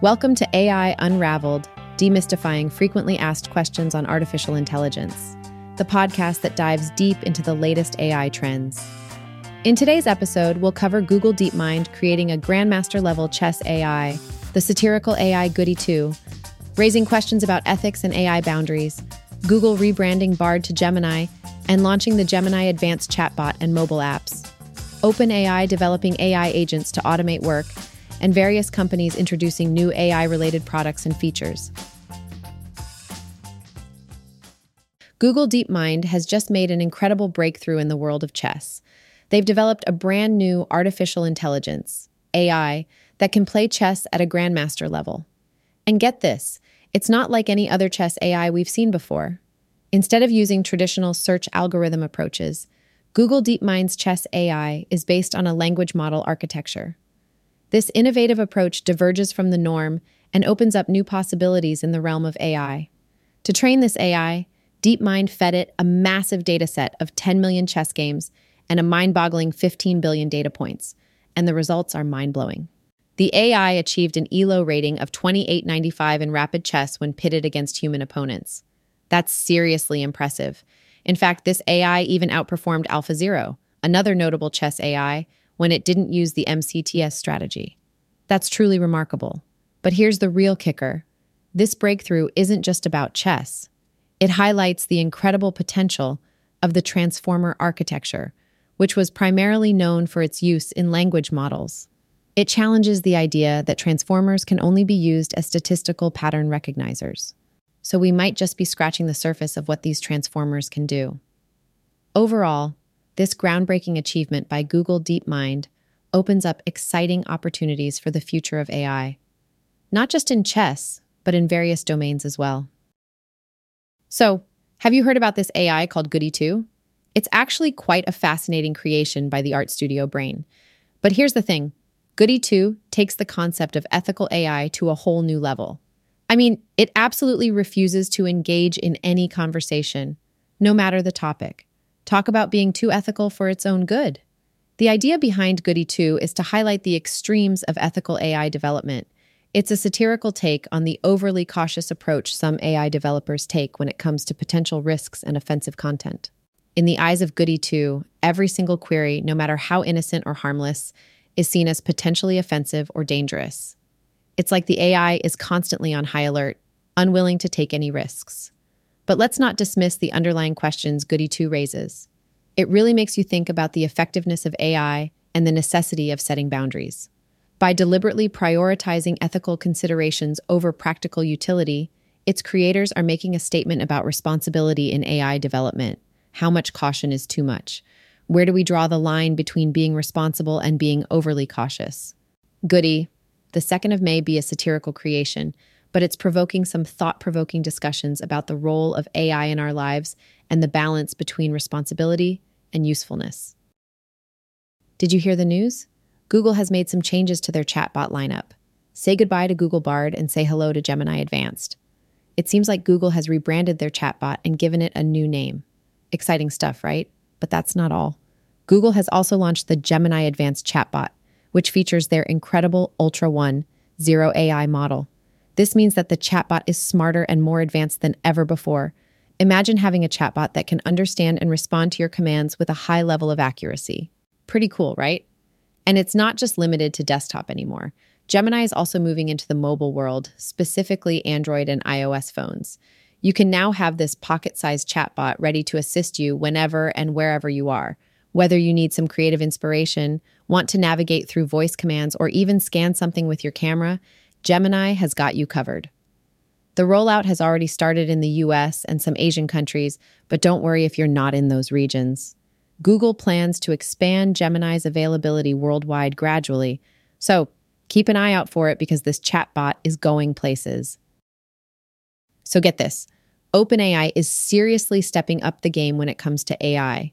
Welcome to AI Unraveled, demystifying frequently asked questions on artificial intelligence, the podcast that dives deep into the latest AI trends. In today's episode, we'll cover Google DeepMind creating a grandmaster level chess AI, the satirical AI Goody 2, raising questions about ethics and AI boundaries, Google rebranding Bard to Gemini, and launching the Gemini Advanced chatbot and mobile apps. OpenAI developing AI agents to automate work, and various companies introducing new AI related products and features. Google DeepMind has just made an incredible breakthrough in the world of chess. They've developed a brand new artificial intelligence, AI, that can play chess at a grandmaster level. And get this it's not like any other chess AI we've seen before. Instead of using traditional search algorithm approaches, Google DeepMind's chess AI is based on a language model architecture. This innovative approach diverges from the norm and opens up new possibilities in the realm of AI. To train this AI, DeepMind fed it a massive dataset of 10 million chess games and a mind boggling 15 billion data points, and the results are mind blowing. The AI achieved an ELO rating of 2895 in rapid chess when pitted against human opponents. That's seriously impressive. In fact, this AI even outperformed AlphaZero, another notable chess AI, when it didn't use the MCTS strategy. That's truly remarkable. But here's the real kicker this breakthrough isn't just about chess, it highlights the incredible potential of the transformer architecture, which was primarily known for its use in language models. It challenges the idea that transformers can only be used as statistical pattern recognizers. So we might just be scratching the surface of what these transformers can do. Overall, this groundbreaking achievement by Google DeepMind opens up exciting opportunities for the future of AI, not just in chess, but in various domains as well. So, have you heard about this AI called Goody 2? It's actually quite a fascinating creation by the art studio Brain. But here's the thing Goody 2 takes the concept of ethical AI to a whole new level. I mean, it absolutely refuses to engage in any conversation, no matter the topic talk about being too ethical for its own good. The idea behind Goody 2 is to highlight the extremes of ethical AI development. It's a satirical take on the overly cautious approach some AI developers take when it comes to potential risks and offensive content. In the eyes of Goody 2, every single query, no matter how innocent or harmless, is seen as potentially offensive or dangerous. It's like the AI is constantly on high alert, unwilling to take any risks. But let's not dismiss the underlying questions Goody 2 raises. It really makes you think about the effectiveness of AI and the necessity of setting boundaries. By deliberately prioritizing ethical considerations over practical utility, its creators are making a statement about responsibility in AI development. How much caution is too much? Where do we draw the line between being responsible and being overly cautious? Goody, the 2nd of May be a satirical creation, but it's provoking some thought provoking discussions about the role of AI in our lives and the balance between responsibility and usefulness. Did you hear the news? Google has made some changes to their chatbot lineup. Say goodbye to Google Bard and say hello to Gemini Advanced. It seems like Google has rebranded their chatbot and given it a new name. Exciting stuff, right? But that's not all. Google has also launched the Gemini Advanced chatbot, which features their incredible Ultra One Zero AI model. This means that the chatbot is smarter and more advanced than ever before. Imagine having a chatbot that can understand and respond to your commands with a high level of accuracy. Pretty cool, right? And it's not just limited to desktop anymore. Gemini is also moving into the mobile world, specifically Android and iOS phones. You can now have this pocket sized chatbot ready to assist you whenever and wherever you are. Whether you need some creative inspiration, want to navigate through voice commands, or even scan something with your camera, Gemini has got you covered. The rollout has already started in the US and some Asian countries, but don't worry if you're not in those regions. Google plans to expand Gemini's availability worldwide gradually, so keep an eye out for it because this chatbot is going places. So get this OpenAI is seriously stepping up the game when it comes to AI.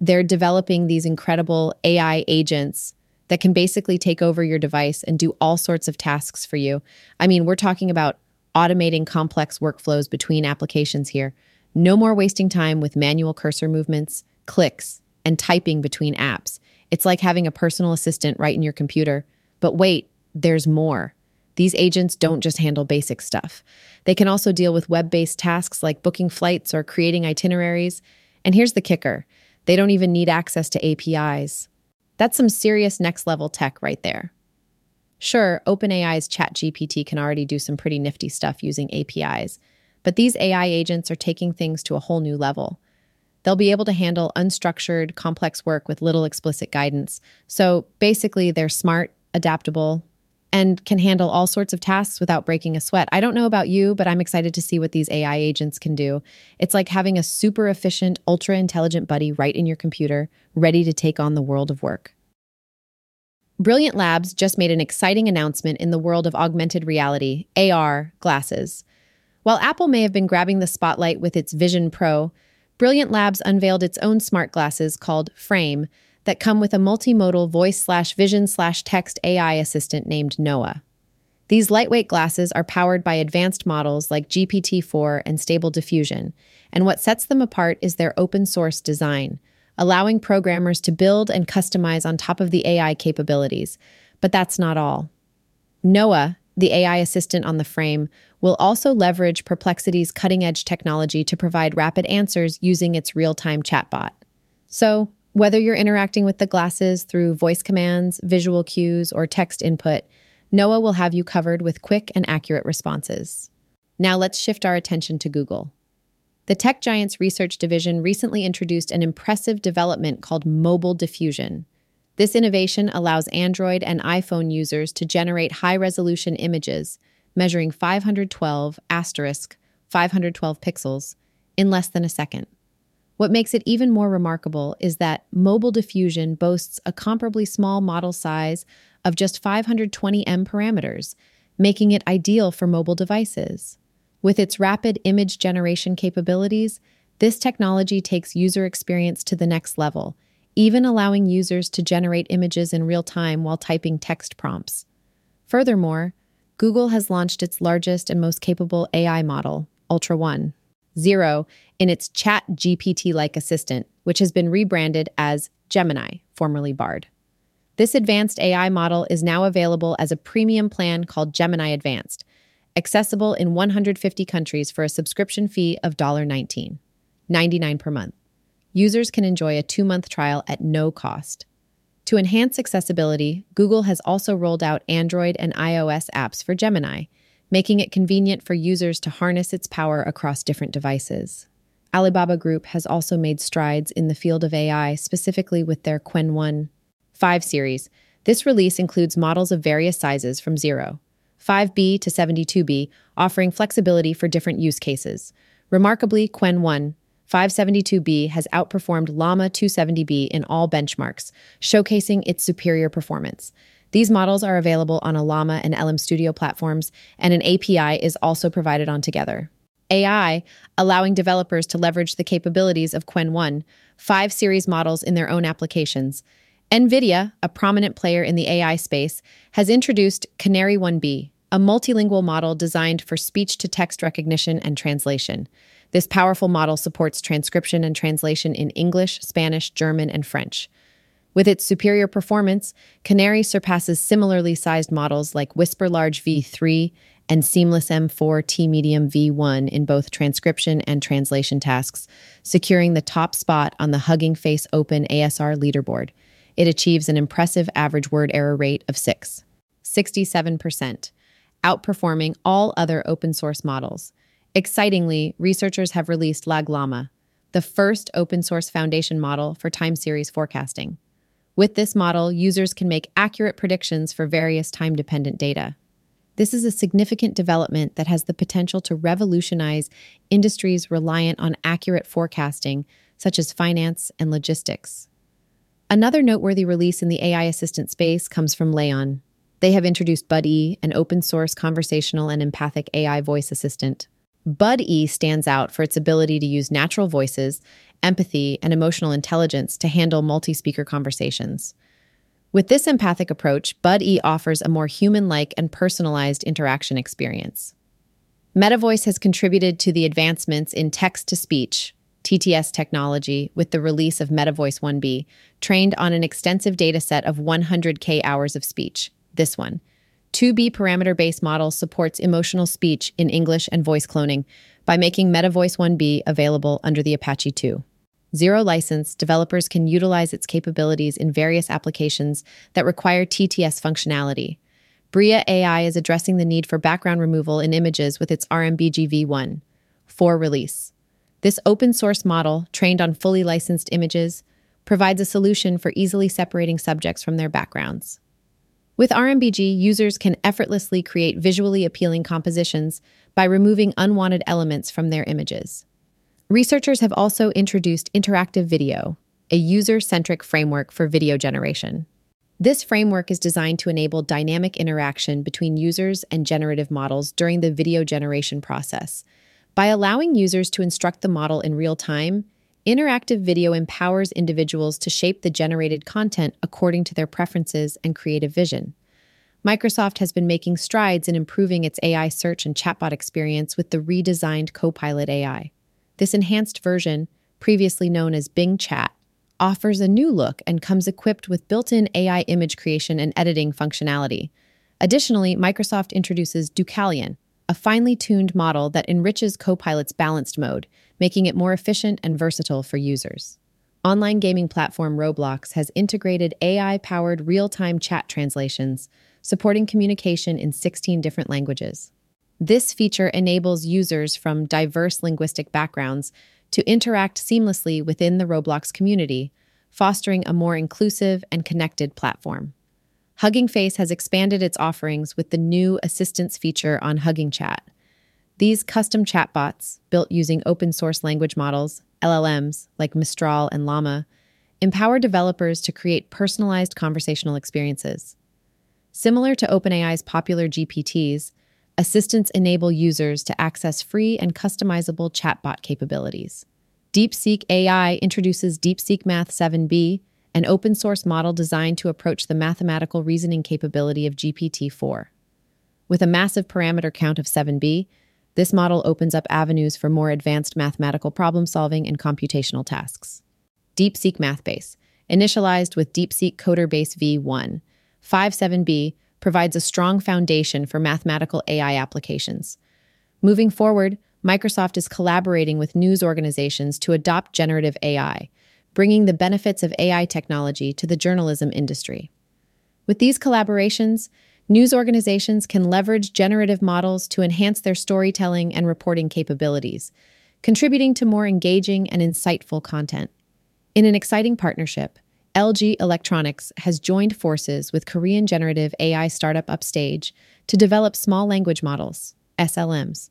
They're developing these incredible AI agents that can basically take over your device and do all sorts of tasks for you. I mean, we're talking about automating complex workflows between applications here. No more wasting time with manual cursor movements, clicks, and typing between apps. It's like having a personal assistant right in your computer. But wait, there's more. These agents don't just handle basic stuff. They can also deal with web based tasks like booking flights or creating itineraries. And here's the kicker they don't even need access to APIs. That's some serious next level tech right there. Sure, OpenAI's ChatGPT can already do some pretty nifty stuff using APIs, but these AI agents are taking things to a whole new level. They'll be able to handle unstructured, complex work with little explicit guidance. So basically, they're smart, adaptable, and can handle all sorts of tasks without breaking a sweat. I don't know about you, but I'm excited to see what these AI agents can do. It's like having a super efficient, ultra intelligent buddy right in your computer, ready to take on the world of work. Brilliant Labs just made an exciting announcement in the world of augmented reality, AR, glasses. While Apple may have been grabbing the spotlight with its Vision Pro, Brilliant Labs unveiled its own smart glasses called Frame that come with a multimodal voice slash vision slash text AI assistant named Noa. These lightweight glasses are powered by advanced models like GPT 4 and Stable Diffusion, and what sets them apart is their open source design, allowing programmers to build and customize on top of the AI capabilities. But that's not all. Noa, the AI assistant on the frame, will also leverage Perplexity's cutting edge technology to provide rapid answers using its real time chatbot. So, whether you're interacting with the glasses through voice commands, visual cues, or text input, Noa will have you covered with quick and accurate responses. Now let's shift our attention to Google. The tech giant's research division recently introduced an impressive development called Mobile Diffusion. This innovation allows Android and iPhone users to generate high resolution images measuring 512 asterisk 512 pixels in less than a second. What makes it even more remarkable is that Mobile Diffusion boasts a comparably small model size of just 520M parameters, making it ideal for mobile devices. With its rapid image generation capabilities, this technology takes user experience to the next level, even allowing users to generate images in real time while typing text prompts. Furthermore, Google has launched its largest and most capable AI model, Ultra One, Zero, in its Chat GPT like assistant, which has been rebranded as Gemini, formerly Bard. This advanced AI model is now available as a premium plan called Gemini Advanced, accessible in 150 countries for a subscription fee of $19, 99 per month. Users can enjoy a two month trial at no cost. To enhance accessibility, Google has also rolled out Android and iOS apps for Gemini, making it convenient for users to harness its power across different devices. Alibaba Group has also made strides in the field of AI, specifically with their Qwen 1 5 series. This release includes models of various sizes from 0, 5B to 72B, offering flexibility for different use cases. Remarkably, Qwen 1 572B has outperformed Llama 270B in all benchmarks, showcasing its superior performance. These models are available on Ollama and LM Studio platforms, and an API is also provided on Together. AI, allowing developers to leverage the capabilities of Qwen 1, 5 series models in their own applications. NVIDIA, a prominent player in the AI space, has introduced Canary 1B, a multilingual model designed for speech to text recognition and translation. This powerful model supports transcription and translation in English, Spanish, German, and French. With its superior performance, Canary surpasses similarly sized models like Whisper Large V3 and Seamless M4 T Medium V1 in both transcription and translation tasks, securing the top spot on the Hugging Face Open ASR leaderboard. It achieves an impressive average word error rate of 6, 67%, outperforming all other open source models. Excitingly, researchers have released LagLlama, the first open source foundation model for time series forecasting. With this model, users can make accurate predictions for various time dependent data. This is a significant development that has the potential to revolutionize industries reliant on accurate forecasting, such as finance and logistics. Another noteworthy release in the AI assistant space comes from LAION. They have introduced BudE, an open source conversational and empathic AI voice assistant. BudE stands out for its ability to use natural voices, empathy, and emotional intelligence to handle multi speaker conversations. With this empathic approach, Bud E offers a more human like and personalized interaction experience. MetaVoice has contributed to the advancements in text to speech, TTS technology, with the release of MetaVoice 1B, trained on an extensive data set of 100K hours of speech. This one 2B parameter based model supports emotional speech in English and voice cloning by making MetaVoice 1B available under the Apache 2. Zero license, developers can utilize its capabilities in various applications that require TTS functionality. Bria AI is addressing the need for background removal in images with its RMBG v1 4 release. This open source model, trained on fully licensed images, provides a solution for easily separating subjects from their backgrounds. With RMBG, users can effortlessly create visually appealing compositions by removing unwanted elements from their images. Researchers have also introduced interactive video, a user centric framework for video generation. This framework is designed to enable dynamic interaction between users and generative models during the video generation process. By allowing users to instruct the model in real time, interactive video empowers individuals to shape the generated content according to their preferences and creative vision. Microsoft has been making strides in improving its AI search and chatbot experience with the redesigned Copilot AI. This enhanced version, previously known as Bing Chat, offers a new look and comes equipped with built in AI image creation and editing functionality. Additionally, Microsoft introduces Deucalion, a finely tuned model that enriches Copilot's balanced mode, making it more efficient and versatile for users. Online gaming platform Roblox has integrated AI powered real time chat translations, supporting communication in 16 different languages. This feature enables users from diverse linguistic backgrounds to interact seamlessly within the Roblox community, fostering a more inclusive and connected platform. Hugging Face has expanded its offerings with the new assistance feature on Hugging Chat. These custom chatbots, built using open source language models, LLMs like Mistral and Llama, empower developers to create personalized conversational experiences. Similar to OpenAI's popular GPTs, Assistants enable users to access free and customizable chatbot capabilities. DeepSeek AI introduces DeepSeek Math 7b, an open source model designed to approach the mathematical reasoning capability of GPT 4. With a massive parameter count of 7b, this model opens up avenues for more advanced mathematical problem solving and computational tasks. DeepSeek MathBase, initialized with DeepSeek Coder Base v1, 57b provides a strong foundation for mathematical AI applications. Moving forward, Microsoft is collaborating with news organizations to adopt generative AI, bringing the benefits of AI technology to the journalism industry. With these collaborations, news organizations can leverage generative models to enhance their storytelling and reporting capabilities, contributing to more engaging and insightful content. In an exciting partnership, LG Electronics has joined forces with Korean generative AI startup Upstage to develop small language models, SLMs.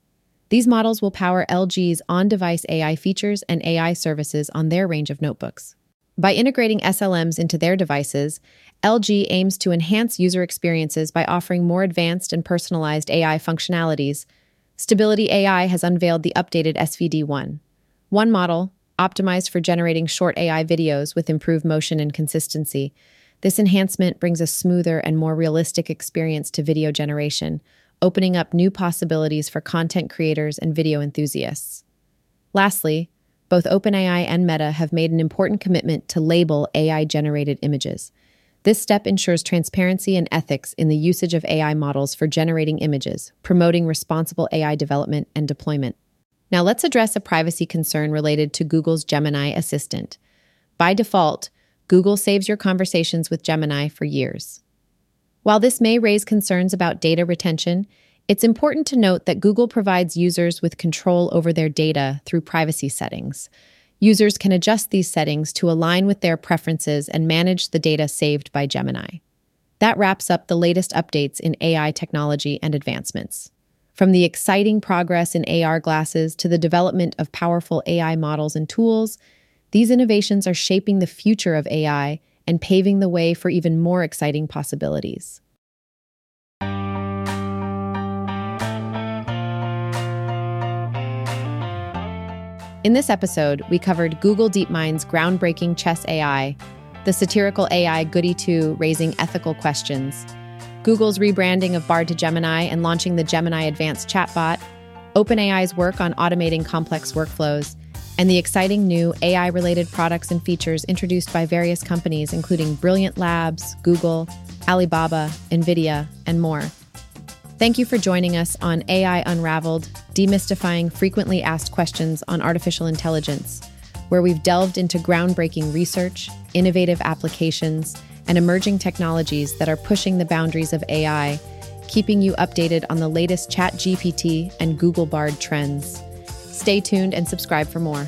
These models will power LG's on device AI features and AI services on their range of notebooks. By integrating SLMs into their devices, LG aims to enhance user experiences by offering more advanced and personalized AI functionalities. Stability AI has unveiled the updated SVD 1. One model, optimized for generating short AI videos with improved motion and consistency. This enhancement brings a smoother and more realistic experience to video generation, opening up new possibilities for content creators and video enthusiasts. Lastly, both OpenAI and Meta have made an important commitment to label AI generated images. This step ensures transparency and ethics in the usage of AI models for generating images, promoting responsible AI development and deployment. Now let's address a privacy concern related to Google's Gemini Assistant. By default, Google saves your conversations with Gemini for years. While this may raise concerns about data retention, it's important to note that Google provides users with control over their data through privacy settings. Users can adjust these settings to align with their preferences and manage the data saved by Gemini. That wraps up the latest updates in AI technology and advancements. From the exciting progress in AR glasses to the development of powerful AI models and tools, these innovations are shaping the future of AI and paving the way for even more exciting possibilities. In this episode, we covered Google DeepMind's groundbreaking chess AI, the satirical AI Goody 2 raising ethical questions, Google's rebranding of Bard to Gemini and launching the Gemini Advanced chatbot, OpenAI's work on automating complex workflows, and the exciting new AI related products and features introduced by various companies, including Brilliant Labs, Google, Alibaba, NVIDIA, and more. Thank you for joining us on AI Unraveled, demystifying frequently asked questions on artificial intelligence, where we've delved into groundbreaking research, innovative applications, and emerging technologies that are pushing the boundaries of AI, keeping you updated on the latest ChatGPT and Google Bard trends. Stay tuned and subscribe for more.